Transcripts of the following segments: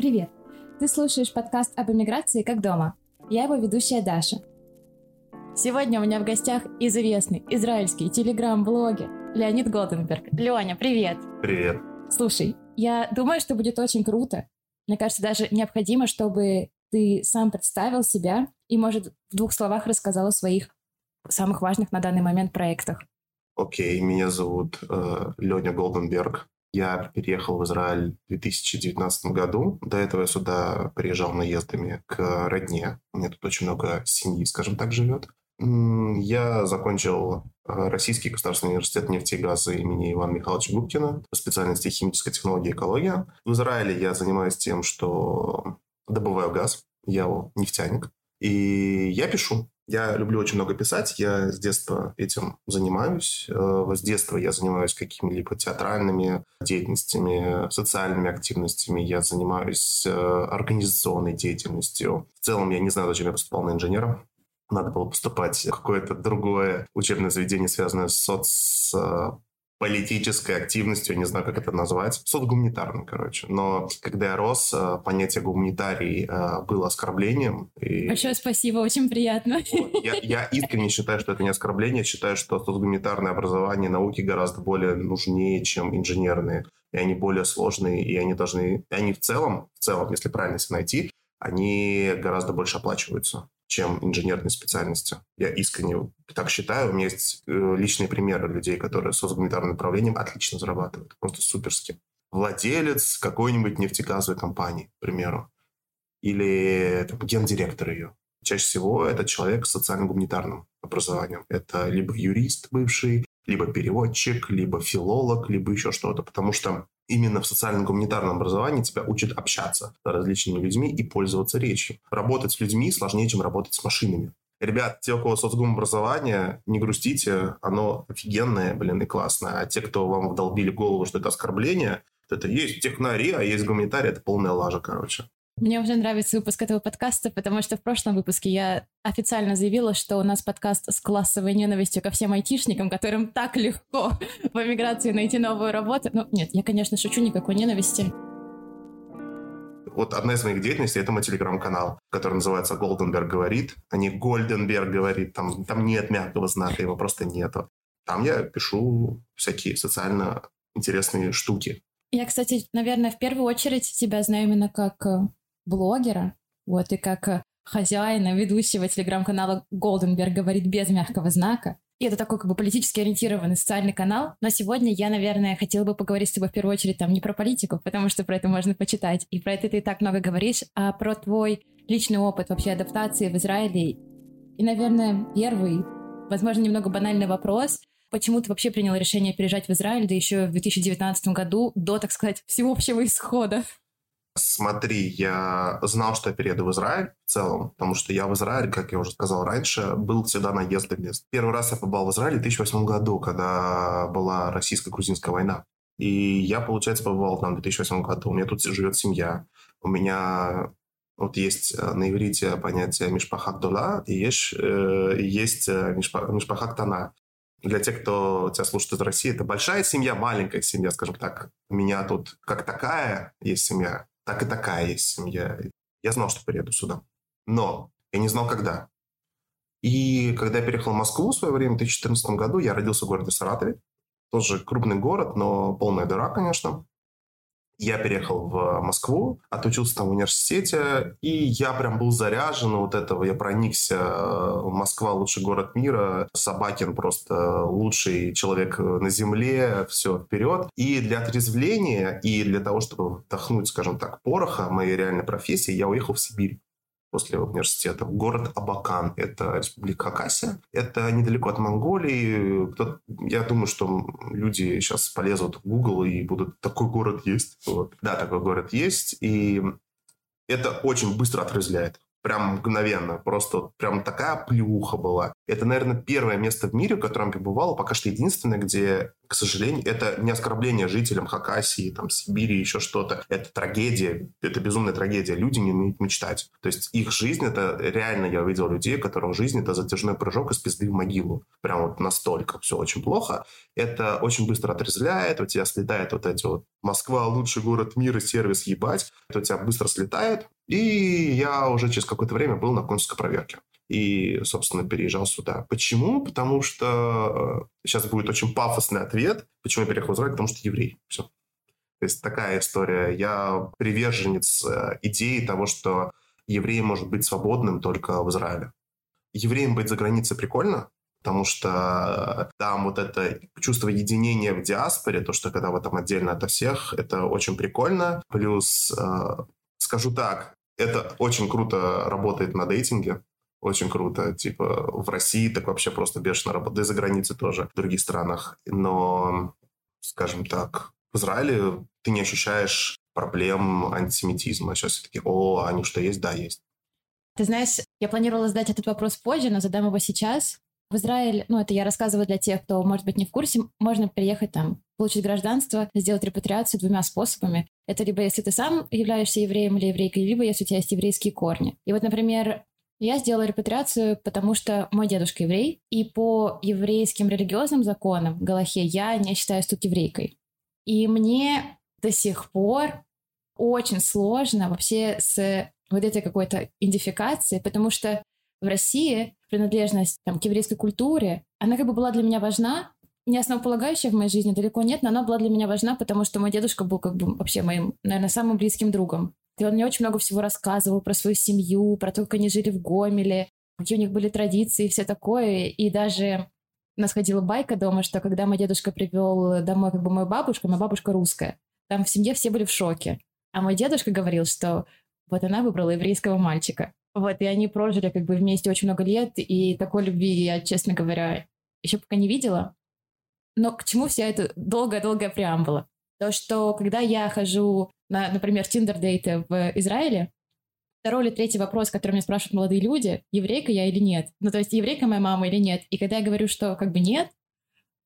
Привет! Ты слушаешь подкаст об эмиграции как дома. Я его ведущая Даша. Сегодня у меня в гостях известный израильский телеграм-блогер Леонид Голденберг. Леня, привет! Привет! Слушай, я думаю, что будет очень круто. Мне кажется, даже необходимо, чтобы ты сам представил себя и, может, в двух словах рассказал о своих самых важных на данный момент проектах. Окей, меня зовут э, Леня Голденберг. Я переехал в Израиль в 2019 году. До этого я сюда приезжал наездами к родне. У меня тут очень много семьи, скажем так, живет. Я закончил э, Российский государственный университет нефти и газа имени Ивана Михайловича Губкина по специальности химическая технология и экология. В Израиле я занимаюсь тем, что добываю газ. Я нефтяник. И я пишу. Я люблю очень много писать, я с детства этим занимаюсь. Э, с детства я занимаюсь какими-либо театральными деятельностями, социальными активностями, я занимаюсь э, организационной деятельностью. В целом, я не знаю, зачем я поступал на инженера. Надо было поступать в какое-то другое учебное заведение, связанное с соц политической активностью, не знаю, как это назвать, соцгуманитарным, короче. Но когда я рос, э, понятие гуманитарий э, было оскорблением. И... Большое спасибо, очень приятно. Вот, я, я искренне считаю, что это не оскорбление, считаю, что соцгуманитарное образование науки гораздо более нужнее, чем инженерные. И они более сложные, и они должны... И они в целом, в целом, если правильно себя найти, они гораздо больше оплачиваются чем инженерные специальности. Я искренне так считаю. У меня есть э, личные примеры людей, которые с гуманитарным направлением отлично зарабатывают. Просто суперски. Владелец какой-нибудь нефтегазовой компании, к примеру. Или там, гендиректор ее. Чаще всего это человек с социально-гуманитарным образованием. Это либо юрист бывший, либо переводчик, либо филолог, либо еще что-то. Потому что именно в социально-гуманитарном образовании тебя учат общаться с различными людьми и пользоваться речью. Работать с людьми сложнее, чем работать с машинами. Ребят, те, у кого соцгум образование, не грустите, оно офигенное, блин, и классное. А те, кто вам вдолбили голову, что это оскорбление, это есть технари, а есть гуманитарий, это полная лажа, короче. Мне уже нравится выпуск этого подкаста, потому что в прошлом выпуске я официально заявила, что у нас подкаст с классовой ненавистью ко всем айтишникам, которым так легко в эмиграции найти новую работу. Ну, нет, я, конечно, шучу, никакой ненависти. Вот одна из моих деятельностей – это мой телеграм-канал, который называется «Голденберг говорит», а не «Гольденберг говорит». Там, там нет мягкого знака, его просто нету. Там я пишу всякие социально интересные штуки. Я, кстати, наверное, в первую очередь тебя знаю именно как э, блогера, вот, и как э, хозяина, ведущего телеграм-канала Голденберг говорит без мягкого знака. И это такой как бы политически ориентированный социальный канал. Но сегодня я, наверное, хотела бы поговорить с тобой в первую очередь там не про политику, потому что про это можно почитать. И про это ты и так много говоришь, а про твой личный опыт вообще адаптации в Израиле. И, наверное, первый, возможно, немного банальный вопрос. Почему ты вообще принял решение переезжать в Израиль, да еще в 2019 году, до, так сказать, всеобщего исхода? Смотри, я знал, что я перееду в Израиль в целом, потому что я в Израиле, как я уже сказал раньше, был всегда наездами. Первый раз я побывал в Израиле в 2008 году, когда была российско-грузинская война. И я, получается, побывал там в 2008 году. У меня тут живет семья. У меня вот есть э, на иврите понятие мишпахат дола и есть, э, есть э, мишпахат тана. Для тех, кто тебя слушает из России, это большая семья, маленькая семья, скажем так. У меня тут как такая есть семья, так и такая есть семья. Я знал, что приеду сюда. Но я не знал, когда. И когда я переехал в Москву в свое время, в 2014 году, я родился в городе Саратове. Тоже крупный город, но полная дыра, конечно. Я переехал в Москву, отучился там в университете, и я прям был заряжен вот этого. Я проникся. Э, Москва – лучший город мира. Собакин просто лучший человек на земле. Все, вперед. И для отрезвления, и для того, чтобы вдохнуть, скажем так, пороха моей реальной профессии, я уехал в Сибирь после университета. Город Абакан, это республика Хакасия. Это недалеко от Монголии. Кто я думаю, что люди сейчас полезут в Google и будут... Такой город есть. Вот. Да, такой город есть. И это очень быстро отрезвляет. прям мгновенно. Просто прям такая плюха была. Это, наверное, первое место в мире, в котором я побывал, пока что единственное, где, к сожалению, это не оскорбление жителям Хакасии, там, Сибири, еще что-то. Это трагедия, это безумная трагедия. Люди не умеют мечтать. То есть их жизнь, это реально я видел людей, у которых жизнь это затяжной прыжок из пизды в могилу. Прям вот настолько все очень плохо. Это очень быстро отрезвляет, у тебя слетает вот эти вот Москва лучший город мира, сервис ебать. Это у тебя быстро слетает. И я уже через какое-то время был на консульской проверке. И, собственно, переезжал сюда. Почему? Потому что э, сейчас будет очень пафосный ответ. Почему я переехал в Израиль? Потому что еврей. Все. То есть такая история. Я приверженец э, идеи того, что еврей может быть свободным только в Израиле. Евреем быть за границей прикольно, потому что там вот это чувство единения в диаспоре, то, что когда вы там отдельно от всех, это очень прикольно. Плюс, э, скажу так, это очень круто работает на дейтинге. Очень круто. Типа в России так вообще просто бешено работает. Да и за границей тоже, в других странах. Но, скажем так, в Израиле ты не ощущаешь проблем антисемитизма. Сейчас все таки о, они что есть? Да, есть. Ты знаешь, я планировала задать этот вопрос позже, но задам его сейчас. В Израиль, ну это я рассказываю для тех, кто, может быть, не в курсе, можно приехать там, получить гражданство, сделать репатриацию двумя способами. Это либо если ты сам являешься евреем или еврейкой, либо если у тебя есть еврейские корни. И вот, например, я сделала репатриацию, потому что мой дедушка еврей, и по еврейским религиозным законам, Галахе, я не считаюсь тут еврейкой. И мне до сих пор очень сложно вообще с вот этой какой-то идентификацией, потому что в России принадлежность там, к еврейской культуре, она как бы была для меня важна, не основополагающая в моей жизни, далеко нет, но она была для меня важна, потому что мой дедушка был как бы вообще моим, наверное, самым близким другом. И он мне очень много всего рассказывал про свою семью, про то, как они жили в Гомеле, какие у них были традиции и все такое. И даже у нас ходила байка дома, что когда мой дедушка привел домой как бы мою бабушку, моя бабушка русская, там в семье все были в шоке. А мой дедушка говорил, что вот она выбрала еврейского мальчика. Вот, и они прожили как бы вместе очень много лет, и такой любви я, честно говоря, еще пока не видела. Но к чему вся эта долгая-долгая преамбула? То, что когда я хожу на, например, тиндер-дейты в Израиле, второй или третий вопрос, который меня спрашивают молодые люди, еврейка я или нет. Ну, то есть еврейка моя мама или нет. И когда я говорю, что как бы нет,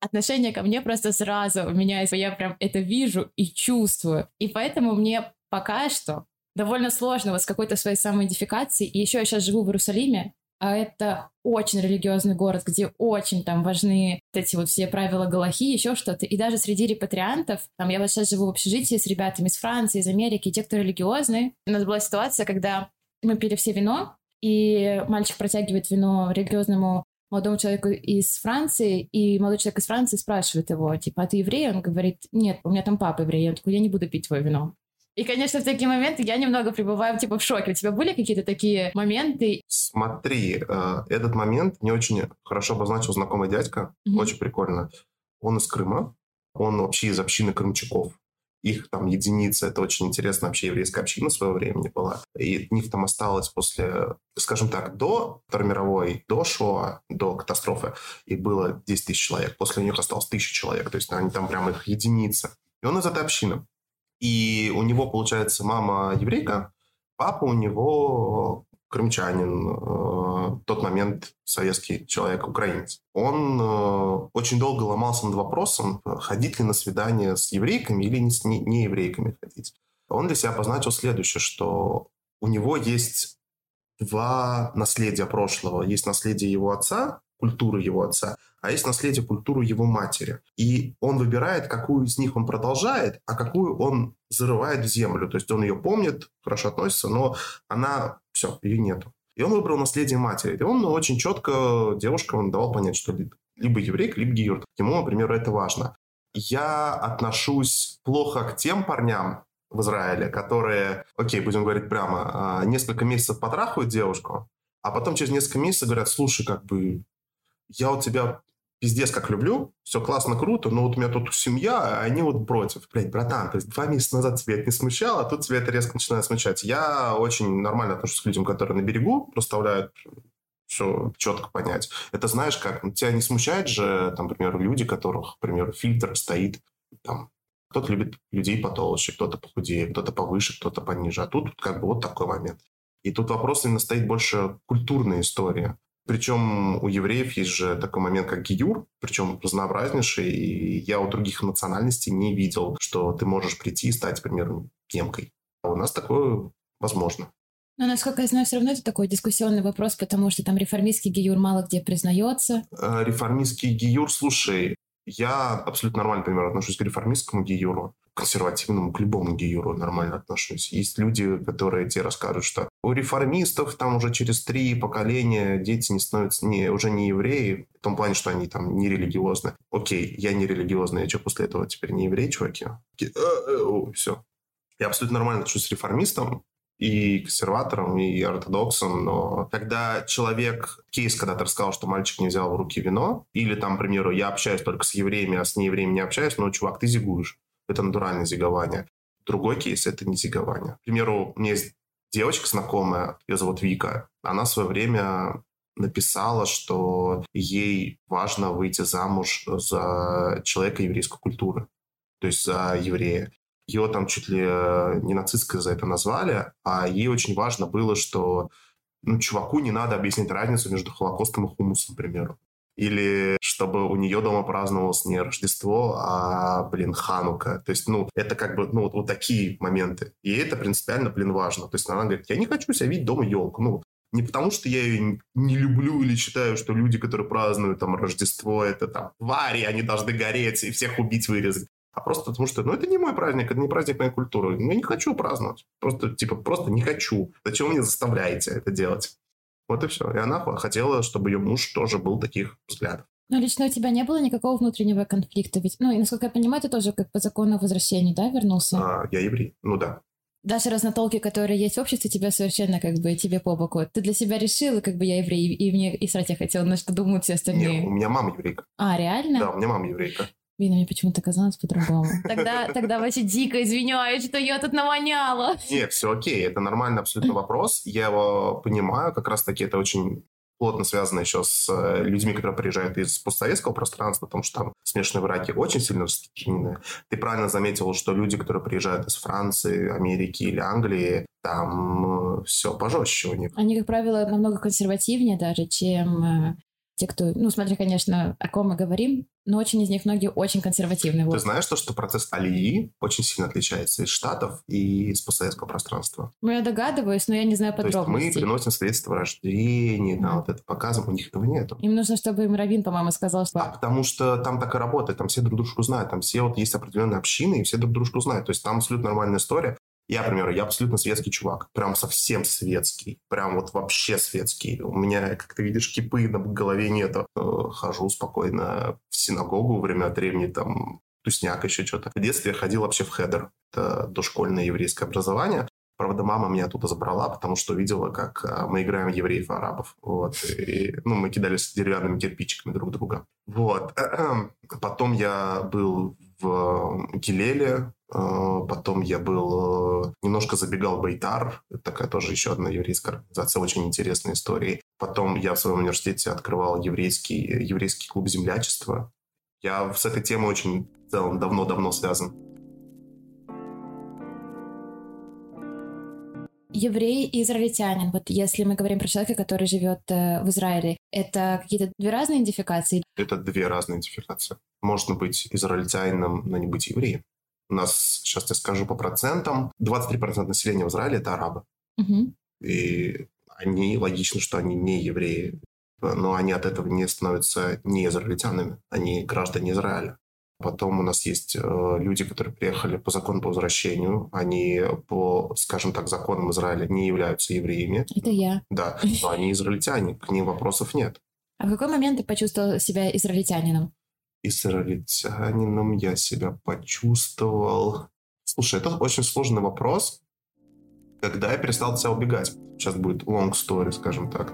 отношение ко мне просто сразу меняется. Я прям это вижу и чувствую. И поэтому мне пока что довольно сложно вот с какой-то своей самоидентификацией. И еще я сейчас живу в Иерусалиме, а это очень религиозный город, где очень там важны вот эти вот все правила Галахи, еще что-то. И даже среди репатриантов, там я вот сейчас живу в общежитии с ребятами из Франции, из Америки, те, кто религиозные. У нас была ситуация, когда мы пили все вино, и мальчик протягивает вино религиозному молодому человеку из Франции, и молодой человек из Франции спрашивает его, типа, а ты еврей? Он говорит, нет, у меня там папа еврей. Я такой, я не буду пить твое вино. И, конечно, в такие моменты я немного пребываю типа в шоке. У тебя были какие-то такие моменты? Смотри, э, этот момент не очень хорошо обозначил знакомый дядька. Mm-hmm. Очень прикольно. Он из Крыма. Он вообще из общины крымчаков. Их там единицы. Это очень интересная вообще еврейская община своего времени была. И них там осталось после, скажем так, до Второй мировой, до Шоа, до катастрофы, и было 10 тысяч человек. После них осталось тысяча человек. То есть они там прям их единицы. И он из этой общины. И у него, получается, мама еврейка, папа у него крымчанин, э, в тот момент советский человек, украинец. Он э, очень долго ломался над вопросом, ходить ли на свидание с еврейками или не с не, не еврейками ходить. Он для себя позначил следующее, что у него есть два наследия прошлого. Есть наследие его отца, культуры его отца, а есть наследие культуры его матери. И он выбирает, какую из них он продолжает, а какую он зарывает в землю. То есть он ее помнит, хорошо относится, но она, все, ее нету. И он выбрал наследие матери. И он очень четко девушкам давал понять, что либо еврейка, либо георг. Ему, например, это важно. Я отношусь плохо к тем парням в Израиле, которые, окей, будем говорить прямо, а, несколько месяцев потрахают девушку, а потом через несколько месяцев говорят, слушай, как бы я у тебя пиздец как люблю, все классно, круто, но вот у меня тут семья, а они вот против. Блядь, братан, то есть два месяца назад тебя это не смущало, а тут тебя это резко начинает смущать. Я очень нормально отношусь к людям, которые на берегу проставляют все четко понять. Это знаешь как? Тебя не смущает же, там, например, люди, которых, к примеру, фильтр стоит, там, кто-то любит людей потолще, кто-то похудее, кто-то повыше, кто-то пониже. А тут как бы вот такой момент. И тут вопрос именно стоит больше культурная история. Причем у евреев есть же такой момент, как гиюр, причем разнообразнейший, и я у других национальностей не видел, что ты можешь прийти и стать, например, немкой. А у нас такое возможно. Но, насколько я знаю, все равно это такой дискуссионный вопрос, потому что там реформистский гиюр мало где признается. Э, реформистский гиюр, слушай, я абсолютно нормально, например, отношусь к реформистскому гиюру, консервативному, к любому гиюру нормально отношусь. Есть люди, которые тебе расскажут, что у реформистов там уже через три поколения дети не становятся не, уже не евреи, в том плане, что они там не религиозны. Окей, я не религиозный, я что, после этого теперь не еврей, чуваки? «Э, э, Все. Я абсолютно нормально отношусь к реформистам, и консерватором, и ортодоксом, но когда человек, кейс, когда ты рассказал, что мальчик не взял в руки вино, или там, к примеру, я общаюсь только с евреями, а с неевреями не общаюсь, ну, чувак, ты зигуешь. Это натуральное зигование. Другой кейс – это не зигование. К примеру, у меня есть девочка знакомая, ее зовут Вика. Она в свое время написала, что ей важно выйти замуж за человека еврейской культуры, то есть за еврея. Ее там чуть ли э, не нацисткой за это назвали, а ей очень важно было, что ну, чуваку не надо объяснить разницу между Холокостом и хумусом, к примеру. Или чтобы у нее дома праздновалось не Рождество, а, блин, Ханука. То есть, ну, это как бы, ну, вот, вот такие моменты. И это принципиально, блин, важно. То есть она говорит, я не хочу себя видеть дома елку. Ну, не потому, что я ее не люблю или считаю, что люди, которые празднуют там Рождество, это там твари, они должны гореть и всех убить, вырезать а просто потому что, ну, это не мой праздник, это не праздник моей культуры. Я не хочу праздновать. Просто, типа, просто не хочу. Зачем вы мне заставляете это делать? Вот и все. И она хотела, чтобы ее муж тоже был таких взглядов. Но лично у тебя не было никакого внутреннего конфликта? Ведь, ну, и насколько я понимаю, ты тоже как по закону возвращения, да, вернулся? А, я еврей, ну да. Даже разнотолки, которые есть в обществе, тебя совершенно как бы тебе по боку. Ты для себя решил, как бы я еврей, и мне и срать я хотела, но что думают все остальные? Нет, у меня мама еврейка. А, реально? Да, у меня мама еврейка. Блин, мне почему-то казалось по-другому. Тогда, тогда вообще дико извиняюсь, что я тут навоняла. Нет, все окей, это нормальный абсолютно вопрос. Я его понимаю, как раз-таки это очень плотно связано еще с э, людьми, которые приезжают из постсоветского пространства, потому что там смешанные браки очень сильно распространены. Ты правильно заметил, что люди, которые приезжают из Франции, Америки или Англии, там э, все пожестче у них. Они, как правило, намного консервативнее даже, чем э, те, кто, ну, смотри, конечно, о ком мы говорим, но очень из них многие очень консервативные. Ты знаешь то, что процесс Алии очень сильно отличается из Штатов и из постсоветского пространства? Ну, я догадываюсь, но я не знаю подробностей. То есть мы приносим свидетельство о рождении, да, вот это показываем, у них этого нету. Им нужно, чтобы им Равин, по-моему, сказал, что... А потому что там так и работает, там все друг дружку знают, там все вот есть определенные общины, и все друг дружку знают. То есть там абсолютно нормальная история. Я, например, я абсолютно светский чувак. Прям совсем светский. Прям вот вообще светский. У меня, как ты видишь, кипы на голове нету. Э, хожу спокойно в синагогу время от времени, там, тусняк, еще что-то. В детстве я ходил вообще в хедер. Это дошкольное еврейское образование. Правда, мама меня оттуда забрала, потому что видела, как э, мы играем евреев арабов. Вот. И, ну, мы кидались деревянными кирпичиками друг друга. Вот. Потом я был в Гилеле, а, потом я был, э, немножко забегал Бейтар, это такая тоже еще одна еврейская организация, очень интересная история. Потом я в своем университете открывал еврейский, еврейский клуб землячества. Я с этой темой очень в целом давно-давно связан. Еврей и израильтянин, вот если мы говорим про человека, который живет э, в Израиле, это какие-то две разные идентификации? Это две разные идентификации. Можно быть израильтянином, но не быть евреем. У нас, сейчас я скажу по процентам, 23% населения в Израиле – это арабы. Угу. И они, логично, что они не евреи, но они от этого не становятся не израильтянами, они граждане Израиля. Потом у нас есть э, люди, которые приехали по закону по возвращению. Они по, скажем так, законам Израиля не являются евреями. Это я. Да, но они израильтяне, к ним вопросов нет. А в какой момент ты почувствовал себя израильтянином? Израильтянином я себя почувствовал? Слушай, это очень сложный вопрос. Когда я перестал от себя убегать? Сейчас будет long story, скажем так.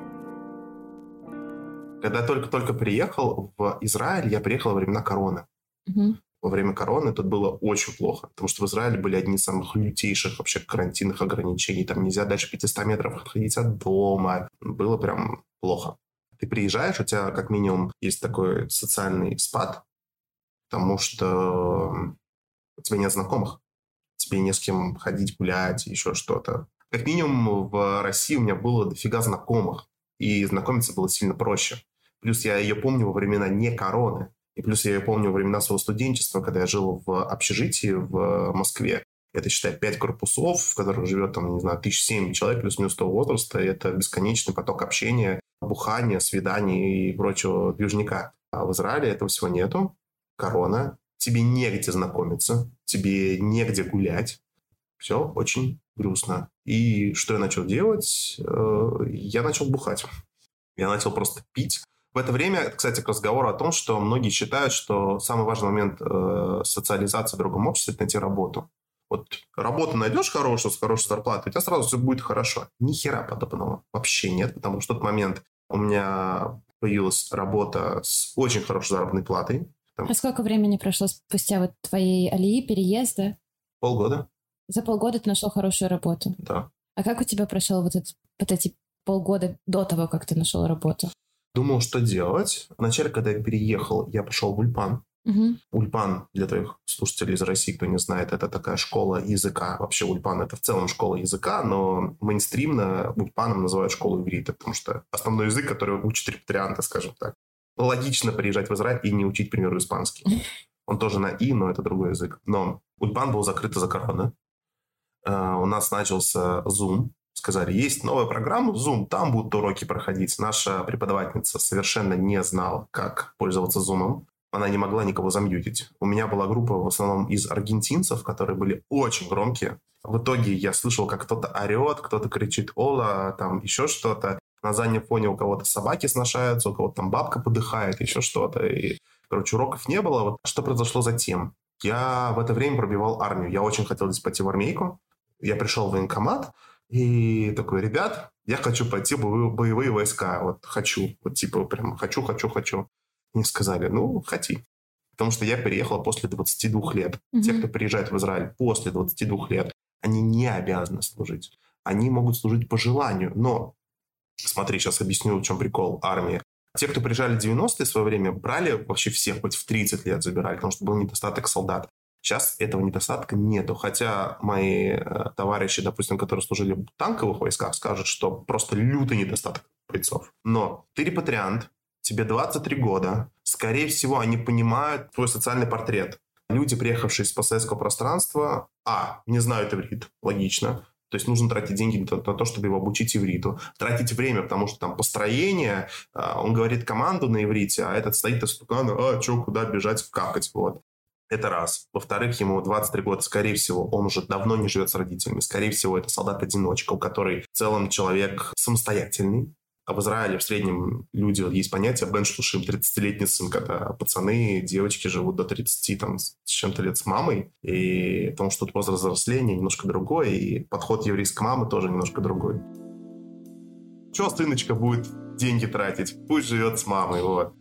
Когда я только-только приехал в Израиль, я приехал во времена короны. Угу. Во время короны тут было очень плохо, потому что в Израиле были одни из самых лютейших вообще карантинных ограничений. Там нельзя дальше 500 метров отходить от дома. Было прям плохо. Ты приезжаешь, у тебя как минимум есть такой социальный спад, потому что у тебя нет знакомых, тебе не с кем ходить, гулять, еще что-то. Как минимум в России у меня было дофига знакомых, и знакомиться было сильно проще. Плюс я ее помню во времена не короны. И плюс я ее помню во времена своего студенчества, когда я жил в общежитии в Москве. Это, считай, пять корпусов, в которых живет, там, не знаю, тысяч семь человек плюс-минус того возраста. Это бесконечный поток общения, бухания, свиданий и прочего движника. А в Израиле этого всего нету. Корона. Тебе негде знакомиться, тебе негде гулять. Все очень грустно. И что я начал делать? Э, я начал бухать. Я начал просто пить. В это время, кстати, к разговору о том, что многие считают, что самый важный момент э, социализации в другом обществе – это найти работу. Вот работу найдешь хорошую, с хорошей зарплатой, у тебя сразу все будет хорошо. Ни хера подобного вообще нет, потому что в тот момент у меня появилась работа с очень хорошей заработной платой. А сколько времени прошло спустя вот твоей алии, переезда? Полгода. За полгода ты нашел хорошую работу? Да. А как у тебя прошел вот, этот, вот эти полгода до того, как ты нашел работу? Думал, что делать. Вначале, когда я переехал, я пошел в Ульпан. Угу. Ульпан, для твоих слушателей из России, кто не знает, это такая школа языка. Вообще Ульпан – это в целом школа языка, но мейнстримно Ульпаном называют школу иврита, потому что основной язык, который учат репатрианты, скажем так. Логично приезжать в Израиль и не учить, к примеру, испанский. Он тоже на «и», но это другой язык. Но Ульпан был закрыт из-за короны. Uh, у нас начался Zoom. Сказали, есть новая программа Zoom, там будут уроки проходить. Наша преподавательница совершенно не знала, как пользоваться Zoom она не могла никого замьютить. У меня была группа в основном из аргентинцев, которые были очень громкие. В итоге я слышал, как кто-то орет, кто-то кричит «Ола», там еще что-то. На заднем фоне у кого-то собаки сношаются, у кого-то там бабка подыхает, еще что-то. И, короче, уроков не было. Вот что произошло затем? Я в это время пробивал армию. Я очень хотел здесь пойти в армейку. Я пришел в военкомат и такой, ребят, я хочу пойти в боевые войска. Вот хочу. Вот типа прям хочу, хочу, хочу. Мне сказали, ну, хоти. Потому что я переехала после 22 лет. Mm-hmm. Те, кто приезжает в Израиль после 22 лет, они не обязаны служить. Они могут служить по желанию. Но, смотри, сейчас объясню, в чем прикол армии. Те, кто приезжали в 90-е в свое время, брали вообще всех, хоть в 30 лет забирали, потому что был недостаток солдат. Сейчас этого недостатка нету. Хотя мои э, товарищи, допустим, которые служили в танковых войсках, скажут, что просто лютый недостаток бойцов. Но ты репатриант, тебе 23 года, скорее всего, они понимают твой социальный портрет. Люди, приехавшие из постсоветского пространства, а, не знают иврит, логично, то есть нужно тратить деньги на то, чтобы его обучить ивриту. Тратить время, потому что там построение, а, он говорит команду на иврите, а этот стоит и стукан, а, что, куда бежать, какать, вот. Это раз. Во-вторых, ему 23 года, скорее всего, он уже давно не живет с родителями. Скорее всего, это солдат-одиночка, у которой в целом человек самостоятельный, а в Израиле в среднем люди, есть понятие бен шлушим, 30-летний сын, когда пацаны, девочки живут до 30 там, с чем-то лет с мамой, и потому что тут возраст взросления немножко другой, и подход еврейской мамы тоже немножко другой. Чего сыночка будет деньги тратить? Пусть живет с мамой, вот.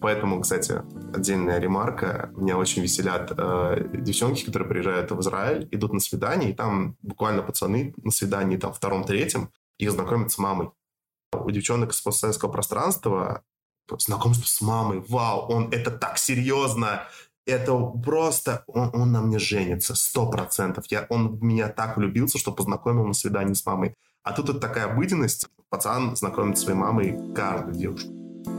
Поэтому, кстати, отдельная ремарка. Меня очень веселят э, девчонки, которые приезжают в Израиль, идут на свидание, и там буквально пацаны на свидании там втором-третьем их знакомят с мамой. У девчонок из постсоветского пространства знакомство с мамой, вау, он это так серьезно, это просто, он, он на мне женится, сто процентов. Я, он в меня так влюбился, что познакомил на свидании с мамой. А тут это такая обыденность, пацан знакомит с своей мамой каждую девушку.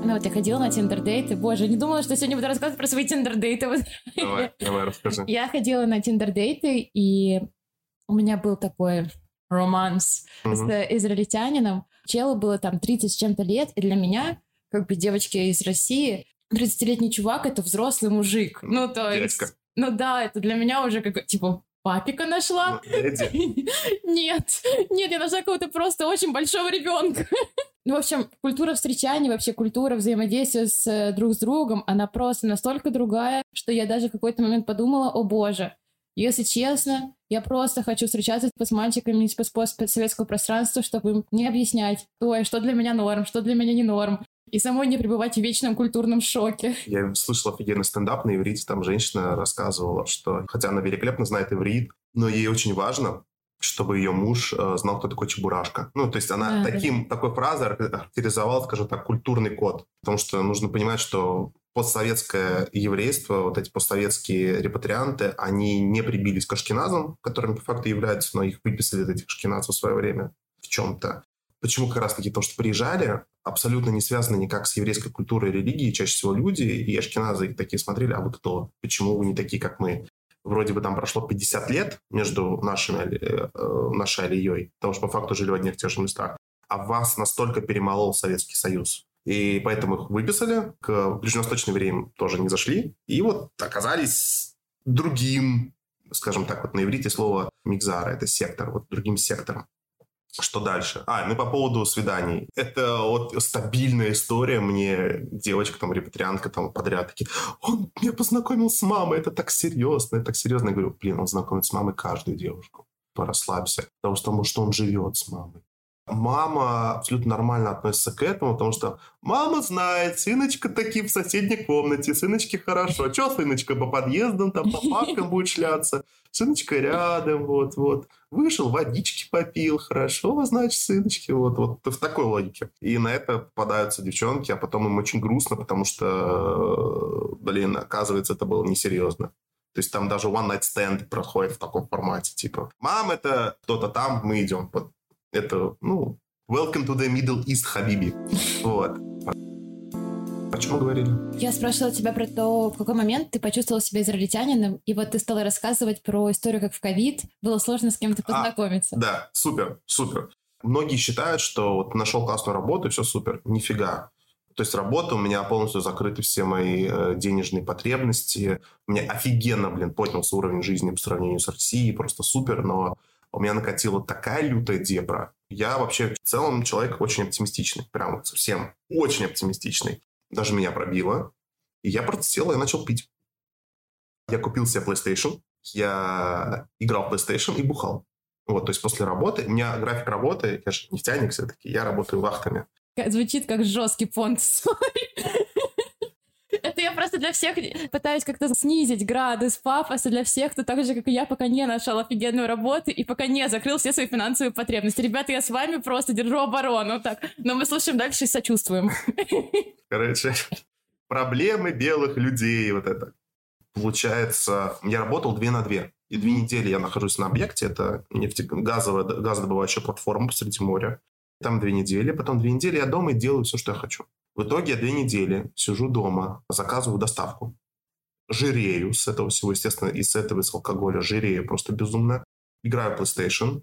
Ну вот я ходила на тиндер-дейты. Боже, не думала, что сегодня буду рассказывать про свои тиндер-дейты. Давай, давай, расскажи. Я ходила на тиндер-дейты, и у меня был такой романс mm-hmm. с израильтянином. Челу было там 30 с чем-то лет, и для меня, как бы девочки из России, 30-летний чувак — это взрослый мужик. Ну, то есть... Дядька. Ну да, это для меня уже как, типа, папика нашла? Ну, нет, нет, я нашла какого-то просто очень большого ребенка. Ну, в общем, культура встречаний, вообще культура взаимодействия с э, друг с другом, она просто настолько другая, что я даже в какой-то момент подумала, о боже, если честно, я просто хочу встречаться с мальчиками из постсоветского пространства, чтобы им не объяснять, ой, что для меня норм, что для меня не норм, и самой не пребывать в вечном культурном шоке. Я слышал офигенный стендап на иврите, там женщина рассказывала, что, хотя она великолепно знает иврит, но ей очень важно, чтобы ее муж э, знал, кто такой Чебурашка. Ну, то есть она а, таким, да. такой фразой характеризовала, скажем так, культурный код. Потому что нужно понимать, что постсоветское еврейство, вот эти постсоветские репатрианты, они не прибились к ашкеназам, которыми по факту являются, но их выписали, этих ашкеназов в свое время в чем-то. Почему как раз-таки то, что приезжали, абсолютно не связано никак с еврейской культурой и религией. Чаще всего люди и ашкеназы их такие смотрели, а вы кто? Почему вы не такие, как мы? Вроде бы там прошло 50 лет между нашими, э, нашей алией, потому что по факту жили в одних и тех же местах. А вас настолько перемолол Советский Союз, и поэтому их выписали, к ближневосточным евреям тоже не зашли. И вот оказались другим, скажем так, вот на иврите слово мигзара, это сектор, вот другим сектором. Что дальше? А, ну по поводу свиданий. Это вот стабильная история. Мне девочка, там, репатриантка там подряд такие, он меня познакомил с мамой, это так серьезно, это так серьезно. Я говорю, блин, он знакомит с мамой каждую девушку. Порасслабься. Потому что, что он живет с мамой мама абсолютно нормально относится к этому, потому что мама знает, сыночка таки в соседней комнате, сыночке хорошо. Че сыночка по подъездам, там по паркам будет шляться, сыночка рядом, вот-вот. Вышел, водички попил, хорошо, значит, сыночки, вот-вот. В такой логике. И на это попадаются девчонки, а потом им очень грустно, потому что, блин, оказывается, это было несерьезно. То есть там даже one night stand проходит в таком формате, типа, мам, это кто-то там, мы идем. Вот это, ну, welcome to the Middle East, Хабиби. Вот. О чем мы говорили? Я спрашивала тебя про то, в какой момент ты почувствовал себя израильтянином, и вот ты стала рассказывать про историю, как в ковид было сложно с кем-то а, познакомиться. А, да, супер, супер. Многие считают, что вот нашел классную работу, все супер. Нифига. То есть работа, у меня полностью закрыты все мои э, денежные потребности. У меня офигенно, блин, поднялся уровень жизни по сравнению с Россией, просто супер, но у меня накатила такая лютая дебра. Я вообще в целом человек очень оптимистичный, прям вот совсем очень оптимистичный. Даже меня пробило. И я просто сел и начал пить. Я купил себе PlayStation, я играл в PlayStation и бухал. Вот, то есть после работы, у меня график работы, я же нефтяник все-таки, я работаю вахтами. Звучит как жесткий понт. Это я просто для всех пытаюсь как-то снизить градус пафоса для всех, кто так же, как и я, пока не нашел офигенную работу и пока не закрыл все свои финансовые потребности. Ребята, я с вами просто держу оборону. Так, но мы слушаем дальше и сочувствуем. Короче, проблемы белых людей, вот это. Получается, я работал две на две. И две недели я нахожусь на объекте. Это нефтегазовая газодобывающая платформа посреди моря. Там две недели, потом две недели я дома и делаю все, что я хочу. В итоге я две недели сижу дома, заказываю доставку. Жирею с этого всего, естественно, и с этого, из алкоголя. Жирею просто безумно. Играю PlayStation.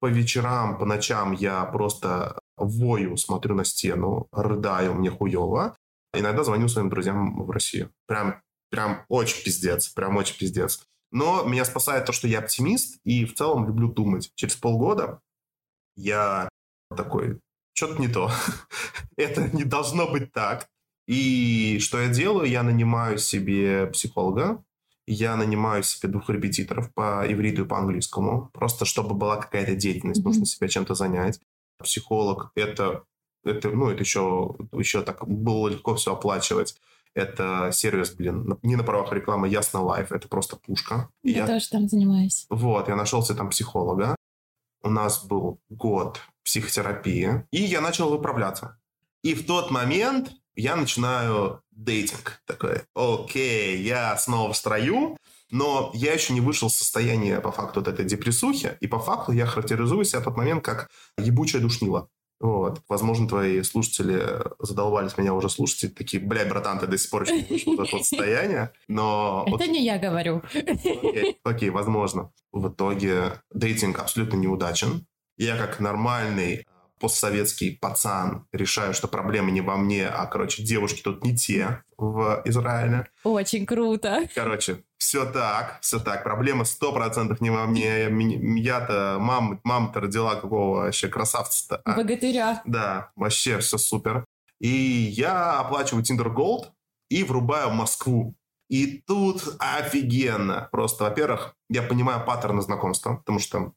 По вечерам, по ночам я просто вою, смотрю на стену, рыдаю, мне хуево. Иногда звоню своим друзьям в Россию. Прям, прям очень пиздец, прям очень пиздец. Но меня спасает то, что я оптимист и в целом люблю думать. Через полгода я такой, что-то не то. Это не должно быть так. И что я делаю? Я нанимаю себе психолога, я нанимаю себе двух репетиторов по ивриту и по английскому, просто чтобы была какая-то деятельность, mm-hmm. нужно себя чем-то занять. Психолог это, это, ну, это еще, еще так было легко все оплачивать. Это сервис, блин, не на правах рекламы, Ясно Live. Это просто пушка. Я, я тоже там занимаюсь. Вот, я нашел себе там психолога. У нас был год психотерапии, и я начал выправляться. И в тот момент я начинаю дейтинг. Такой, окей, я снова в строю, но я еще не вышел из состояния, по факту, вот этой депрессухи, и по факту я характеризую себя в тот момент как ебучая душнила. Вот. Возможно, твои слушатели задолбались меня уже слушать, такие, блядь, братан, ты до сих пор еще не вышел из этого состояния, но... Это не я говорю. Окей, возможно. В итоге дейтинг абсолютно неудачен. Я как нормальный а, постсоветский пацан решаю, что проблемы не во мне, а, короче, девушки тут не те в Израиле. Очень круто. Короче, все так, все так. Проблема сто процентов не во мне. Я-то, мам, мама-то родила какого вообще красавца-то. А? Богатыря. Да, вообще все супер. И я оплачиваю Tinder Gold и врубаю Москву. И тут офигенно. Просто, во-первых, я понимаю паттерны знакомства, потому что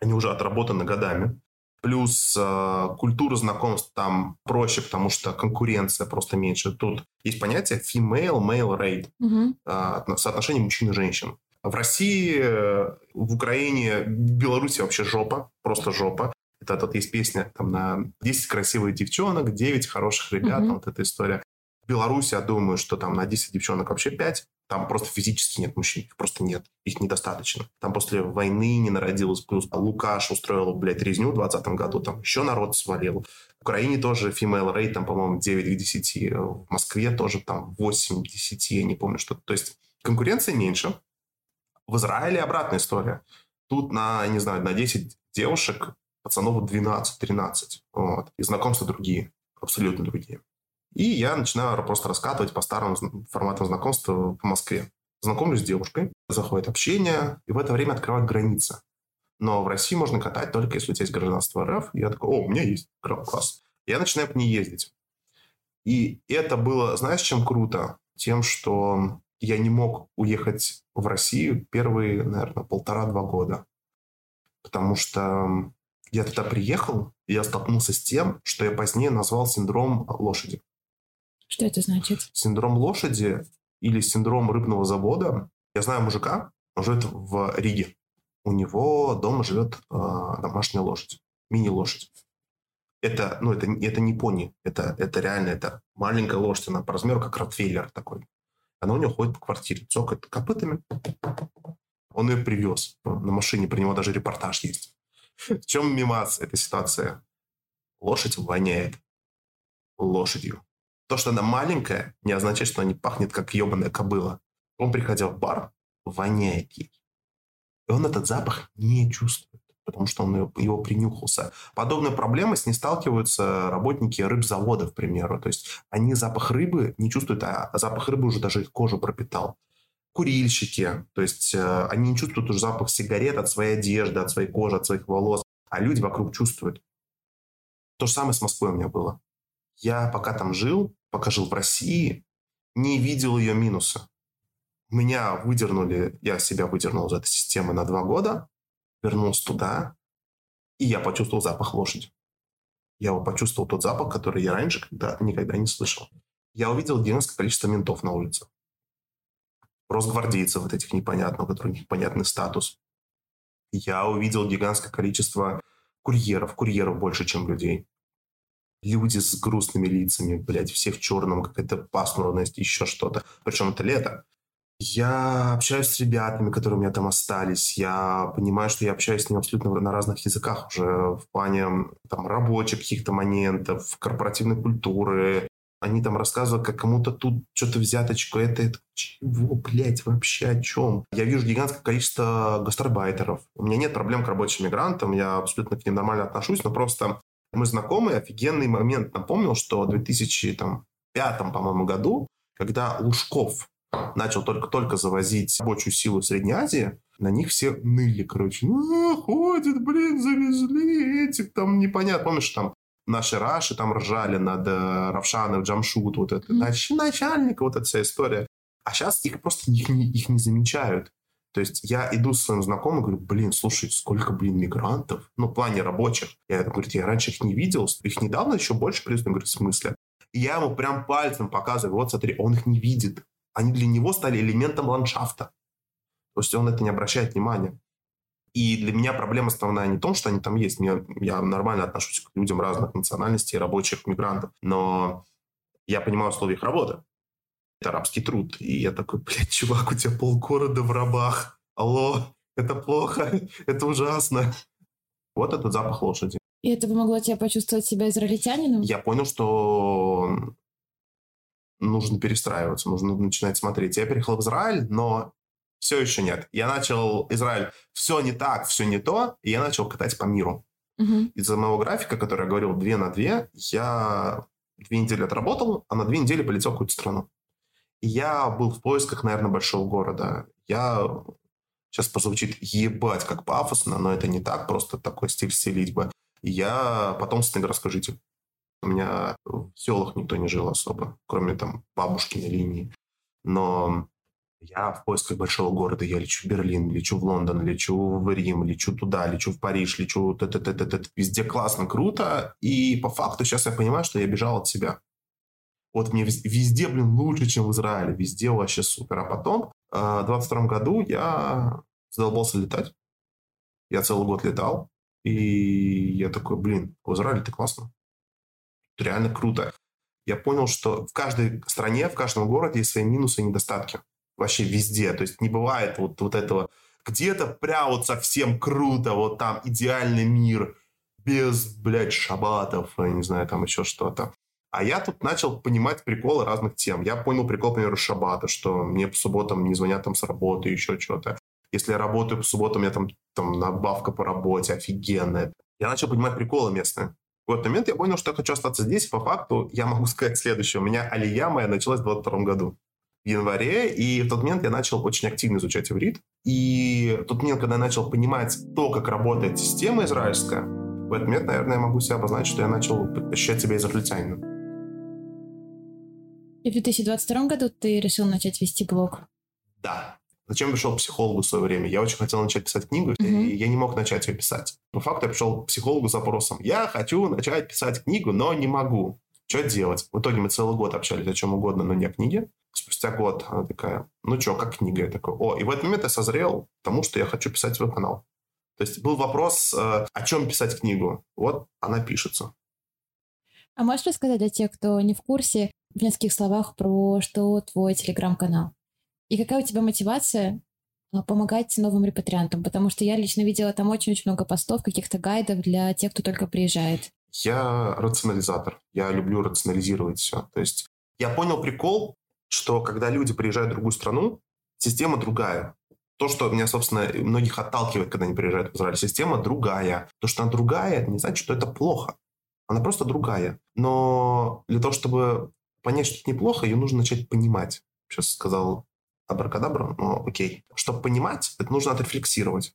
они уже отработаны годами. Плюс э, культура знакомств там проще, потому что конкуренция просто меньше. Тут есть понятие female, male rate, угу. э, соотношение мужчин и женщин. В России, в Украине, в Беларуси вообще жопа, просто жопа. Это тут есть песня там на 10 красивых девчонок, 9 хороших ребят, угу. вот эта история. В Беларуси, я думаю, что там на 10 девчонок вообще 5. Там просто физически нет мужчин, их просто нет, их недостаточно. Там после войны не народилось, плюс Лукаш устроил, блядь, резню в 2020 году, там еще народ свалил. В Украине тоже female rate, там, по-моему, 9 к 10. В Москве тоже там 8 к 10, я не помню, что. То есть конкуренции меньше. В Израиле обратная история. Тут на, не знаю, на 10 девушек пацанов 12-13. Вот. И знакомства другие, абсолютно другие. И я начинаю просто раскатывать по старым форматам знакомства по Москве. Знакомлюсь с девушкой, заходит общение, и в это время открывают границы. Но в России можно катать только если у тебя есть гражданство РФ. И я такой, о, у меня есть, класс. Я начинаю по ней ездить. И это было, знаешь, чем круто? Тем, что я не мог уехать в Россию первые, наверное, полтора-два года. Потому что я туда приехал, и я столкнулся с тем, что я позднее назвал синдром лошади. Что это значит? Синдром лошади или синдром рыбного завода. Я знаю мужика, он живет в Риге. У него дома живет э, домашняя лошадь, мини-лошадь. Это, ну, это, это не пони, это, это реально, это маленькая лошадь, она по размеру как ротвейлер такой. Она у него ходит по квартире, цокает копытами. Он ее привез на машине, про него даже репортаж есть. В чем мимас этой ситуации? Лошадь воняет лошадью. То, что она маленькая, не означает, что она не пахнет, как ебаная кобыла. Он приходил в бар, воняет ей. И он этот запах не чувствует, потому что он его, принюхался. Подобные проблемы с ней сталкиваются работники рыбзавода, к примеру. То есть они запах рыбы не чувствуют, а запах рыбы уже даже их кожу пропитал. Курильщики, то есть э, они не чувствуют уже запах сигарет от своей одежды, от своей кожи, от своих волос, а люди вокруг чувствуют. То же самое с Москвой у меня было. Я пока там жил, пока жил в России, не видел ее минуса. Меня выдернули, я себя выдернул из этой системы на два года, вернулся туда, и я почувствовал запах лошади. Я его почувствовал тот запах, который я раньше когда, никогда не слышал. Я увидел гигантское количество ментов на улице. Росгвардейцев вот этих непонятных, у которых непонятный статус. Я увидел гигантское количество курьеров. Курьеров больше, чем людей люди с грустными лицами, блядь, все в черном, какая-то пасмурность, еще что-то. Причем это лето. Я общаюсь с ребятами, которые у меня там остались. Я понимаю, что я общаюсь с ними абсолютно на разных языках уже в плане там, рабочих каких-то моментов, корпоративной культуры. Они там рассказывают, как кому-то тут что-то взяточку, это, это чего, блядь, вообще о чем? Я вижу гигантское количество гастарбайтеров. У меня нет проблем к рабочим мигрантам, я абсолютно к ним нормально отношусь, но просто мой знакомый офигенный момент напомнил, что в 2005, по-моему, году, когда Лужков начал только-только завозить рабочую силу в Средней Азии, на них все ныли, короче. Ну, ходит, блин, завезли этих, там непонятно. Помнишь, там наши раши там ржали над э, Равшаном, Джамшут, вот это, mm. начальник, вот эта вся история. А сейчас их просто их не, их не замечают. То есть я иду с своим знакомым и говорю, блин, слушай, сколько, блин, мигрантов, ну, в плане рабочих. Я говорю, я раньше их не видел, их недавно еще больше привезли. Он говорит, в смысле? И я ему прям пальцем показываю, вот смотри, он их не видит. Они для него стали элементом ландшафта. То есть он это не обращает внимания. И для меня проблема основная не в том, что они там есть. Мне, я нормально отношусь к людям разных национальностей, рабочих, мигрантов. Но я понимаю условия их работы это рабский труд. И я такой, блядь, чувак, у тебя полгорода в рабах. Алло, это плохо, это ужасно. Вот этот запах лошади. И это помогло тебе почувствовать себя израильтянином? Я понял, что нужно перестраиваться, нужно начинать смотреть. Я переехал в Израиль, но все еще нет. Я начал Израиль, все не так, все не то, и я начал катать по миру. Угу. Из-за моего графика, который я говорил, две на две, я две недели отработал, а на две недели полетел в какую-то страну я был в поисках, наверное, большого города. Я сейчас позвучит ебать как пафосно, но это не так, просто такой стиль стилитьба. Я потомственный городской житель. У меня в селах никто не жил особо, кроме там бабушкиной линии. Но я в поисках большого города. Я лечу в Берлин, лечу в Лондон, лечу в Рим, лечу туда, лечу в Париж, лечу... Т -т -т -т -т. Везде классно, круто. И по факту сейчас я понимаю, что я бежал от себя. Вот мне везде, блин, лучше, чем в Израиле. Везде вообще супер. А потом, а, в 22 году я задолбался летать. Я целый год летал. И я такой, блин, в Израиле ты классно. Это реально круто. я понял, что в каждой стране, в каждом городе есть свои минусы и недостатки. Вообще везде. То есть не бывает вот, вот этого где-то прям вот совсем круто, вот там идеальный мир, без, блядь, шабатов, я не знаю, там еще что-то. А я тут начал понимать приколы разных тем. Я понял прикол, например, шабата, что мне по субботам не звонят там с работы, еще что-то. Если я работаю по субботам, у меня там, там надбавка по работе офигенная. Я начал понимать приколы местные. В этот момент я понял, что я хочу остаться здесь. По факту я могу сказать следующее. У меня алия моя началась в 22 году в январе, и в тот момент я начал очень активно изучать иврит. И в тот момент, когда я начал понимать то, как работает система израильская, в этот момент, наверное, я могу себя обозначить, что я начал ощущать себя израильтянином. И в 2022 году ты решил начать вести блог? Да. Зачем я пришел к психологу в свое время? Я очень хотел начать писать книгу, mm-hmm. и я не мог начать ее писать. По факту я пришел к психологу с запросом. Я хочу начать писать книгу, но не могу. Что делать? В итоге мы целый год общались о чем угодно, но не о книге. Спустя год она такая, ну что, как книга? Я такой, о, и в этот момент я созрел тому, что я хочу писать свой канал. То есть был вопрос, э, о чем писать книгу. Вот она пишется. А можешь рассказать для тех, кто не в курсе, в нескольких словах про что твой телеграм-канал? И какая у тебя мотивация а, помогать новым репатриантам? Потому что я лично видела там очень-очень много постов, каких-то гайдов для тех, кто только приезжает. Я рационализатор. Я люблю рационализировать все. То есть я понял прикол, что когда люди приезжают в другую страну, система другая. То, что меня, собственно, многих отталкивает, когда они приезжают в Израиль, система другая. То, что она другая, не значит, что это плохо. Она просто другая. Но для того, чтобы понять, что это неплохо, ее нужно начать понимать. Сейчас сказал абракадабра, но окей. Чтобы понимать, это нужно отрефлексировать.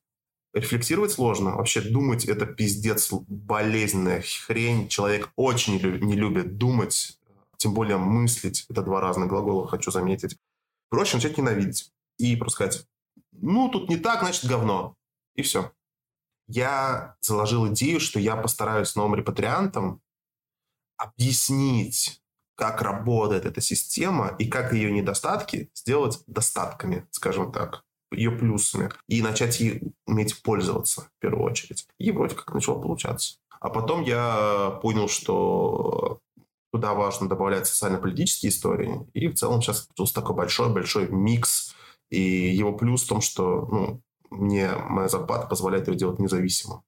Рефлексировать сложно. Вообще думать – это пиздец, болезненная хрень. Человек очень не любит думать, тем более мыслить. Это два разных глагола, хочу заметить. Проще начать ненавидеть. И просто сказать, ну, тут не так, значит, говно. И все. Я заложил идею, что я постараюсь новым репатриантам объяснить, как работает эта система и как ее недостатки сделать достатками, скажем так, ее плюсами, и начать ей уметь пользоваться в первую очередь. И вроде как начало получаться. А потом я понял, что туда важно добавлять социально-политические истории. И в целом сейчас тут такой большой-большой микс. И его плюс в том, что ну, мне моя зарплата позволяет это делать независимо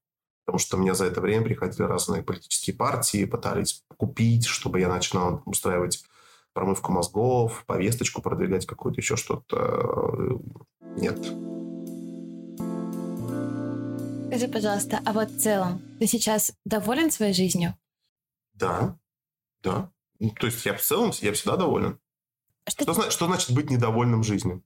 потому что мне за это время приходили разные политические партии, пытались купить, чтобы я начинал устраивать промывку мозгов, повесточку продвигать какую-то, еще что-то. Нет. Скажи, пожалуйста, а вот в целом, ты сейчас доволен своей жизнью? Да, да. Ну, то есть я в целом, я всегда доволен. Что, что, что значит быть недовольным жизнью?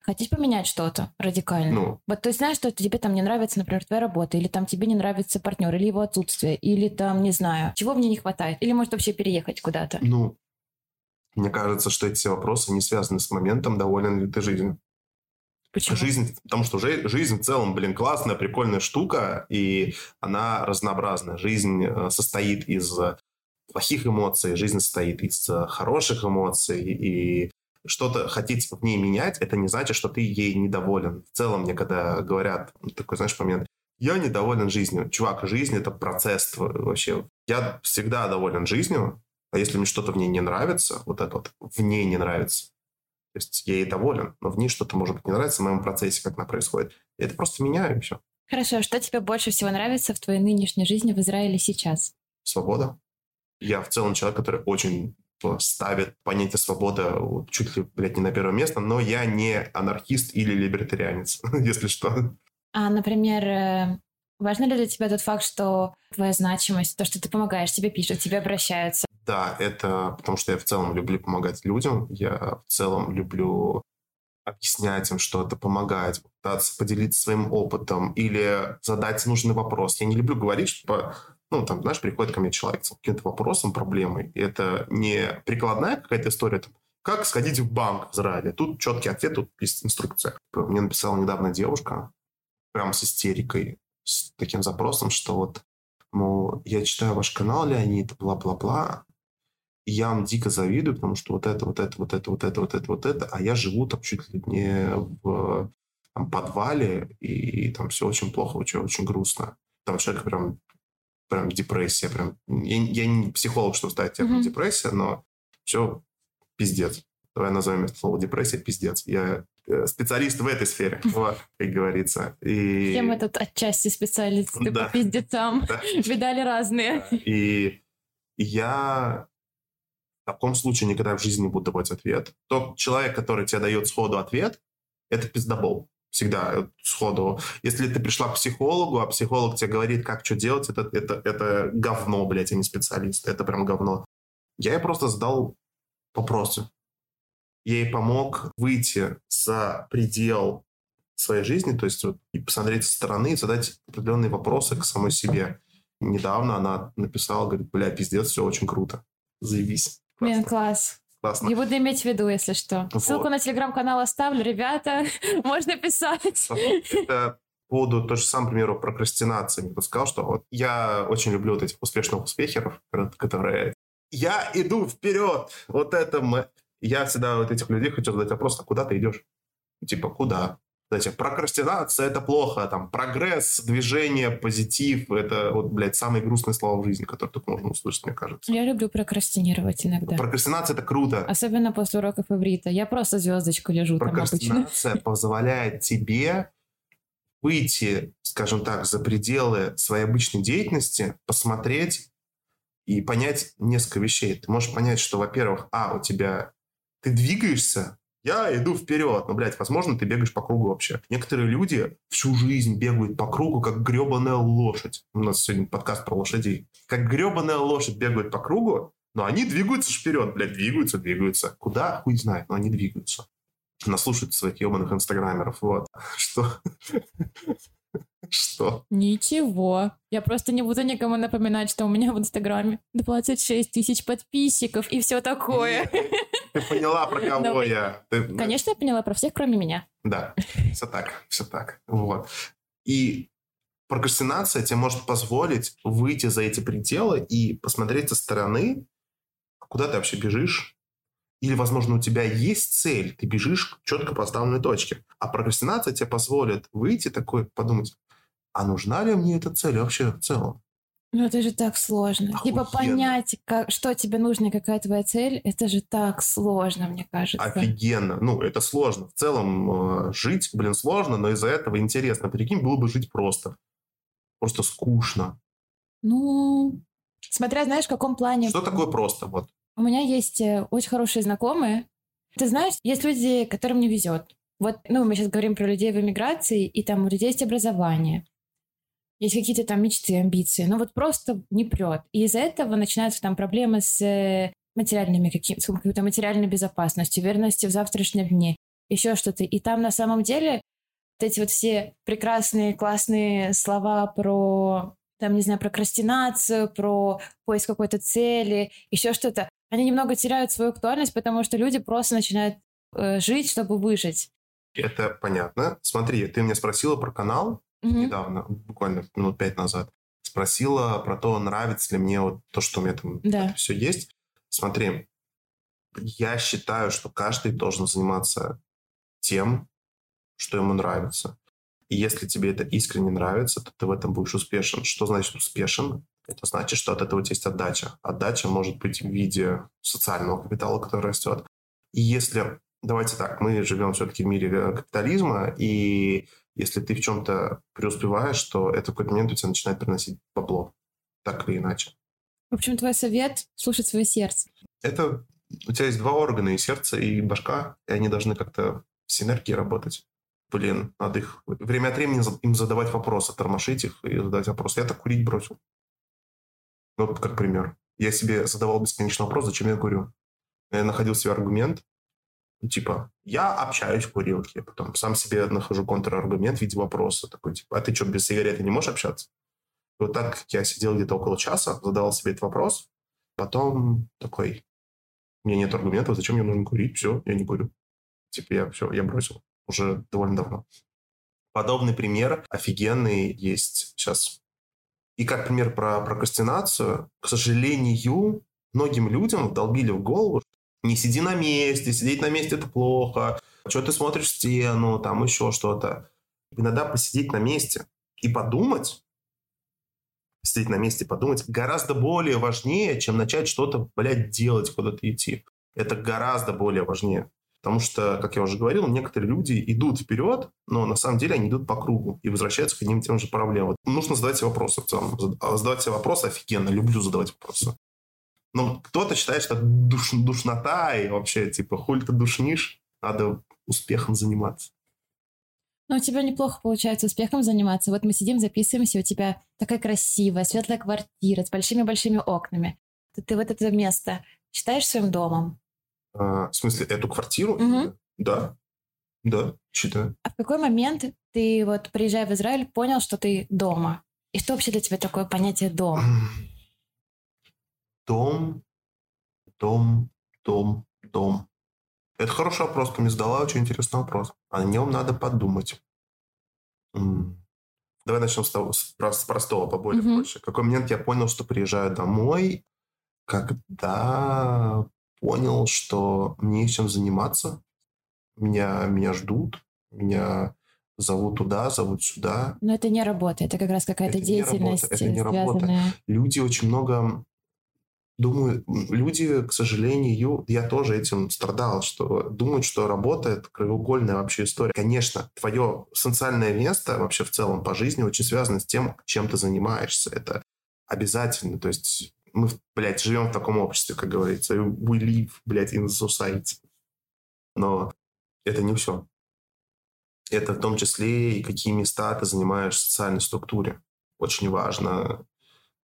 Хотеть поменять что-то радикально. Ну. Вот ты знаешь, что тебе там не нравится, например, твоя работа, или там тебе не нравится партнер, или его отсутствие, или там, не знаю, чего мне не хватает, или может вообще переехать куда-то. Ну, мне кажется, что эти все вопросы не связаны с моментом, доволен ли ты жизнью. Почему? Жизнь, потому что жизнь в целом, блин, классная, прикольная штука, и она разнообразная. Жизнь э, состоит из плохих эмоций, жизнь состоит из хороших эмоций, и что-то хотеть в ней менять, это не значит, что ты ей недоволен. В целом, мне когда говорят, такой, знаешь, момент, я недоволен жизнью. Чувак, жизнь — это процесс вообще. Я всегда доволен жизнью, а если мне что-то в ней не нравится, вот это вот в ней не нравится, то есть я ей доволен, но в ней что-то, может быть, не нравится в моем процессе, как она происходит. Я это просто меняю, и все. Хорошо, а что тебе больше всего нравится в твоей нынешней жизни в Израиле сейчас? Свобода. Я в целом человек, который очень ставит понятие свободы чуть ли, блядь, не на первое место, но я не анархист или либертарианец, если что. А, например, э, важно ли для тебя тот факт, что твоя значимость, то, что ты помогаешь, тебе пишут, тебе обращаются? Да, это потому что я в целом люблю помогать людям, я в целом люблю объяснять им что-то, помогать, пытаться поделиться своим опытом или задать нужный вопрос. Я не люблю говорить, что ну, там, знаешь, приходит ко мне человек с каким-то вопросом, проблемой. И это не прикладная какая-то история, там, как сходить в банк в Израиле. Тут четкий ответ, тут есть инструкция. Мне написала недавно девушка, прям с истерикой, с таким запросом, что вот, мол, я читаю ваш канал, Леонид, бла-бла-бла, и я вам дико завидую, потому что вот это, вот это, вот это, вот это, вот это, вот это, а я живу там чуть ли не в там, подвале, и, и там все очень плохо, очень, очень грустно. Там человек прям прям депрессия. Прям. Я, я не психолог, чтобы ставить термин Мгм. депрессия, но все пиздец. Давай назовем это слово депрессия пиздец. Я э, специалист в этой сфере, вот, как говорится. И, Все мы тут отчасти специалисты Да. по пиздецам. Да. Видали разные. и я в таком случае никогда в жизни не буду давать ответ. Тот человек, который тебе дает сходу ответ, это пиздобол. Всегда э, сходу. Если ты пришла к психологу, а психолог тебе говорит, как что делать, это, это, это говно, блядь, а не специалист. Это прям говно. Я ей просто задал вопросы. Я ей помог выйти за предел своей жизни, то есть вот, и посмотреть со стороны, и задать определенные вопросы к самой себе. Недавно она написала, говорит, бля, пиздец, все очень круто. Заебись. Классно. класс. Классно. Не буду иметь в виду, если что. Вот. Ссылку на телеграм-канал оставлю, ребята. Можно писать. Это по поводу то же самое, к примеру, прокрастинации. Кто сказал, что вот я очень люблю вот этих успешных успехеров, которые я иду вперед, вот это мы. Я всегда вот этих людей хочу задать вопрос, а куда ты идешь? Типа, куда? Знаете, прокрастинация – это плохо, там, прогресс, движение, позитив – это, вот, блядь, самые грустные слова в жизни, которые только можно услышать, мне кажется. Я люблю прокрастинировать иногда. Прокрастинация – это круто. Особенно после уроков иврита. Я просто звездочку лежу там обычно. Прокрастинация позволяет тебе выйти, скажем так, за пределы своей обычной деятельности, посмотреть и понять несколько вещей. Ты можешь понять, что, во-первых, а, у тебя... Ты двигаешься, я иду вперед. Ну, блядь, возможно, ты бегаешь по кругу вообще. Некоторые люди всю жизнь бегают по кругу, как гребаная лошадь. У нас сегодня подкаст про лошадей. Как гребаная лошадь бегают по кругу, но они двигаются вперед, блядь, двигаются, двигаются. Куда? Хуй знает, но они двигаются. Наслушаются своих ебаных инстаграмеров, вот. Что? Что? Ничего. Я просто не буду никому напоминать, что у меня в Инстаграме 26 тысяч подписчиков и все такое. Ты поняла, про кого я? Ты- Конечно, я поняла про всех, кроме меня. Да, все так, все так. Вот. И прокрастинация тебе может позволить выйти за эти пределы и посмотреть со стороны, куда ты вообще бежишь. Или, возможно, у тебя есть цель, ты бежишь к четко поставленной точке. А прокрастинация тебе позволит выйти такой, подумать, а нужна ли мне эта цель вообще в целом? Ну это же так сложно. Типа Охуенно. понять, как, что тебе нужно и какая твоя цель, это же так сложно, мне кажется. Офигенно. Ну, это сложно. В целом, э, жить, блин, сложно, но из-за этого интересно. Прикинь, было бы жить просто. Просто скучно. Ну, смотря, знаешь, в каком плане. Что такое просто? Вот. У меня есть э, очень хорошие знакомые. Ты знаешь, есть люди, которым не везет. Вот, ну, мы сейчас говорим про людей в эмиграции, и там у людей есть образование, есть какие-то там мечты, амбиции, но вот просто не прет. И из-за этого начинаются там проблемы с э, материальными каким с какой-то материальной безопасностью, уверенностью в завтрашнем дне, еще что-то. И там на самом деле вот эти вот все прекрасные, классные слова про, там, не знаю, прокрастинацию, про поиск какой-то цели, еще что-то, они немного теряют свою актуальность, потому что люди просто начинают э, жить, чтобы выжить. Это понятно. Смотри, ты меня спросила про канал Мгм. недавно, буквально минут пять назад. Спросила про то, нравится ли мне вот то, что у меня там Да. все есть. Смотри, я считаю, что каждый должен заниматься тем, что ему нравится. И если тебе это искренне нравится, то ты в этом будешь успешен. Что значит успешен? Это значит, что от этого у тебя есть отдача. Отдача может быть в виде социального капитала, который растет. И если, давайте так, мы живем все-таки в мире э, капитализма, и если ты в чем-то преуспеваешь, то это в какой-то момент у тебя начинает приносить бабло, так или иначе. В общем, твой совет — слушать свое сердце. Это у тебя есть два органа, и сердце, и башка, и они должны как-то в синергии работать. Блин, надо их время от времени им задавать вопросы, тормошить их и задать вопрос. Я так курить бросил. Ну, вот как пример. Я себе задавал бесконечный вопрос, зачем я курю. Я находил себе аргумент, типа, я общаюсь в курилке, потом сам себе нахожу контраргумент в виде вопроса, такой, типа, а ты что, без сигареты не можешь общаться? И вот так я сидел где-то около часа, задавал себе этот вопрос, потом такой, у меня нет аргументов, зачем мне нужно курить, все, я не курю. Типа, я все, я бросил уже довольно давно. Подобный пример офигенный есть сейчас. И как пример про прокрастинацию, к сожалению, многим людям вдолбили в голову, не сиди на месте, сидеть на месте это плохо, что ты смотришь в стену, там еще что-то. Иногда посидеть на месте и подумать, сидеть на месте, подумать, гораздо более важнее, чем начать что-то, блядь, делать, куда-то идти. Это гораздо более важнее. Потому что, как я уже говорил, некоторые люди идут вперед, но на самом деле они идут по кругу и возвращаются к одним и тем же проблемам. Нужно задавать себе вопросы задавать себе вопросы офигенно, люблю задавать вопросы. Но кто-то считает, что это душ, душнота и вообще, типа, хуль ты душнишь, надо успехом заниматься. Ну, у тебя неплохо получается успехом заниматься. Вот мы сидим, записываемся, у тебя такая красивая, светлая квартира с большими-большими окнами. Ты, ты вот это место считаешь своим домом? А, в смысле, эту квартиру? Угу. Да. Да, считаю. А в какой момент ты, вот приезжая в Израиль, понял, что ты дома? И что вообще для тебя такое понятие дом? Дом, дом, дом, дом. Это хороший вопрос. Ты мне задала очень интересный вопрос. О нем надо подумать. Давай начнем с, того, с простого, поболее mm-hmm. проще. В какой момент я понял, что приезжаю домой, когда понял, что мне чем заниматься, меня, меня ждут, меня зовут туда, зовут сюда. Но это не работа, это как раз какая-то это деятельность. Не работа, это не работа. Люди очень много думаю, люди, к сожалению, я тоже этим страдал, что думают, что работа — это краеугольная вообще история. Конечно, твое социальное место вообще в целом по жизни очень связано с тем, чем ты занимаешься. Это обязательно. То есть мы, блядь, живем в таком обществе, как говорится. We live, блядь, in society. Но это не все. Это в том числе и какие места ты занимаешь в социальной структуре. Очень важно,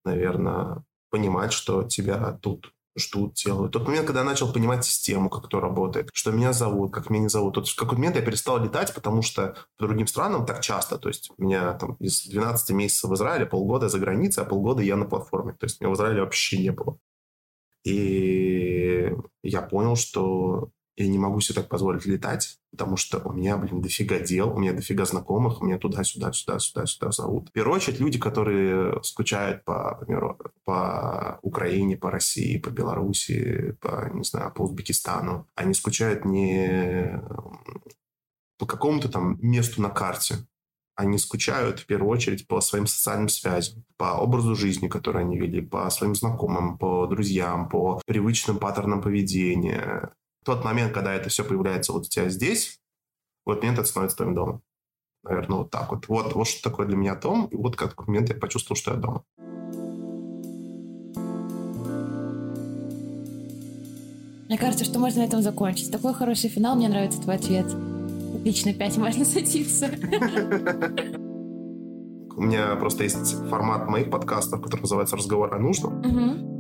наверное, понимать, что тебя тут ждут, делают. Тот момент, когда я начал понимать систему, как это работает, что меня зовут, как меня не зовут. Тот, в какой-то момент я перестал летать, потому что по другим странам так часто. То есть меня там из 12 месяцев в Израиле полгода за границей, а полгода я на платформе. То есть меня в Израиле вообще не было. И я понял, что я не могу себе так позволить летать, потому что у меня, блин, дофига дел, у меня дофига знакомых, у меня туда-сюда, сюда-сюда, сюда зовут. В первую очередь люди, которые скучают по, например, по Украине, по России, по Беларуси, по, не знаю, по Узбекистану, они скучают не по какому-то там месту на карте, они скучают в первую очередь по своим социальным связям, по образу жизни, который они вели, по своим знакомым, по друзьям, по привычным паттернам поведения тот момент, когда это все появляется вот у тебя здесь, вот момент это становится твоим домом. Наверное, вот так вот. Вот, вот что такое для меня дом. И вот как момент я почувствовал, что я дома. Мне кажется, что можно на этом закончить. Такой хороший финал, мне нравится твой ответ. Отлично, пять можно садиться. У меня просто есть формат моих подкастов, который называется «Разговор о нужном».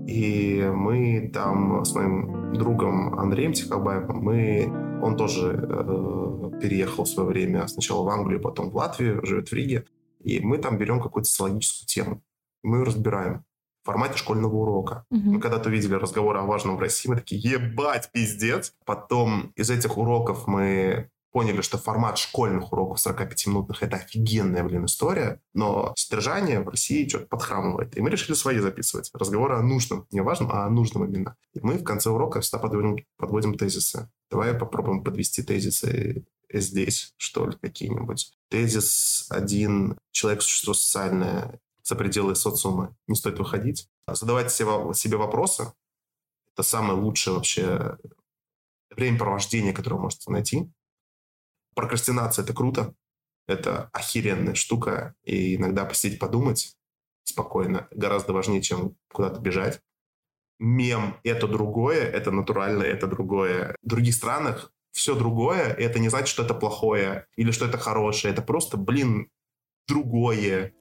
И мы там с моим другом Андреем Тихобаевым, мы, он тоже э, переехал в свое время сначала в Англию, потом в Латвию, живет в Риге. И мы там берем какую-то социологическую тему. Мы ее разбираем в формате школьного урока. Uh-huh. Мы когда-то увидели разговор о важном в России, мы такие, ебать, пиздец. Потом из этих уроков мы поняли, что формат школьных уроков 45-минутных – это офигенная, блин, история, но содержание в России что-то подхрамывает. И мы решили свои записывать. Разговоры о нужном, не важном, а о нужном именно. И мы в конце урока всегда подводим, подводим тезисы. Давай попробуем подвести тезисы здесь, что ли, какие-нибудь. Тезис один. Человек – существо социальное, за пределы социума. Не стоит выходить. Задавать себе, себе вопросы. Это самое лучшее вообще времяпровождение, которое вы можете найти. Прокрастинация – это круто, это охеренная штука, и иногда посидеть подумать спокойно гораздо важнее, чем куда-то бежать. Мем – это другое, это натурально, это другое. В других странах все другое, и это не значит, что это плохое или что это хорошее. Это просто, блин, другое.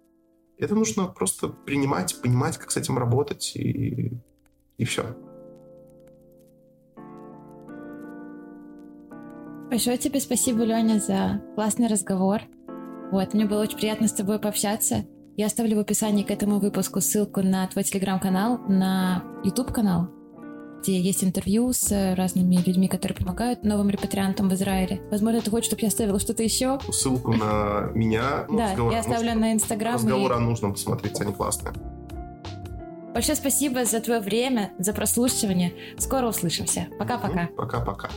Это нужно просто принимать, понимать, как с этим работать, и, и все. Большое тебе спасибо, Леня, за классный разговор. Вот, мне было очень приятно с тобой пообщаться. Я оставлю в описании к этому выпуску ссылку на твой телеграм-канал, на YouTube-канал, где есть интервью с разными людьми, которые помогают новым репатриантам в Израиле. Возможно, ты хочешь, чтобы я оставила что-то еще? Ссылку на меня. Ну, да, я оставлю на Инстаграм. Разговор и... о нужном посмотреть, они классные. Большое спасибо за твое время, за прослушивание. Скоро услышимся. Пока-пока. Пока-пока.